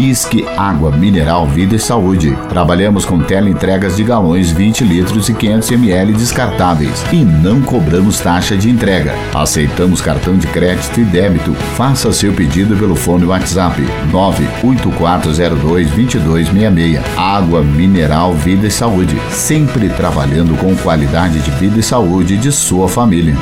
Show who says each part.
Speaker 1: Disque Água Mineral Vida e Saúde. Trabalhamos com teleentregas de galões 20 litros e 500 ml descartáveis e não cobramos taxa de entrega. Aceitamos cartão de crédito e débito. Faça seu pedido pelo fone WhatsApp 98402 2266. Água Mineral Vida e Saúde. Sempre trabalhando com qualidade de vida e saúde de sua família.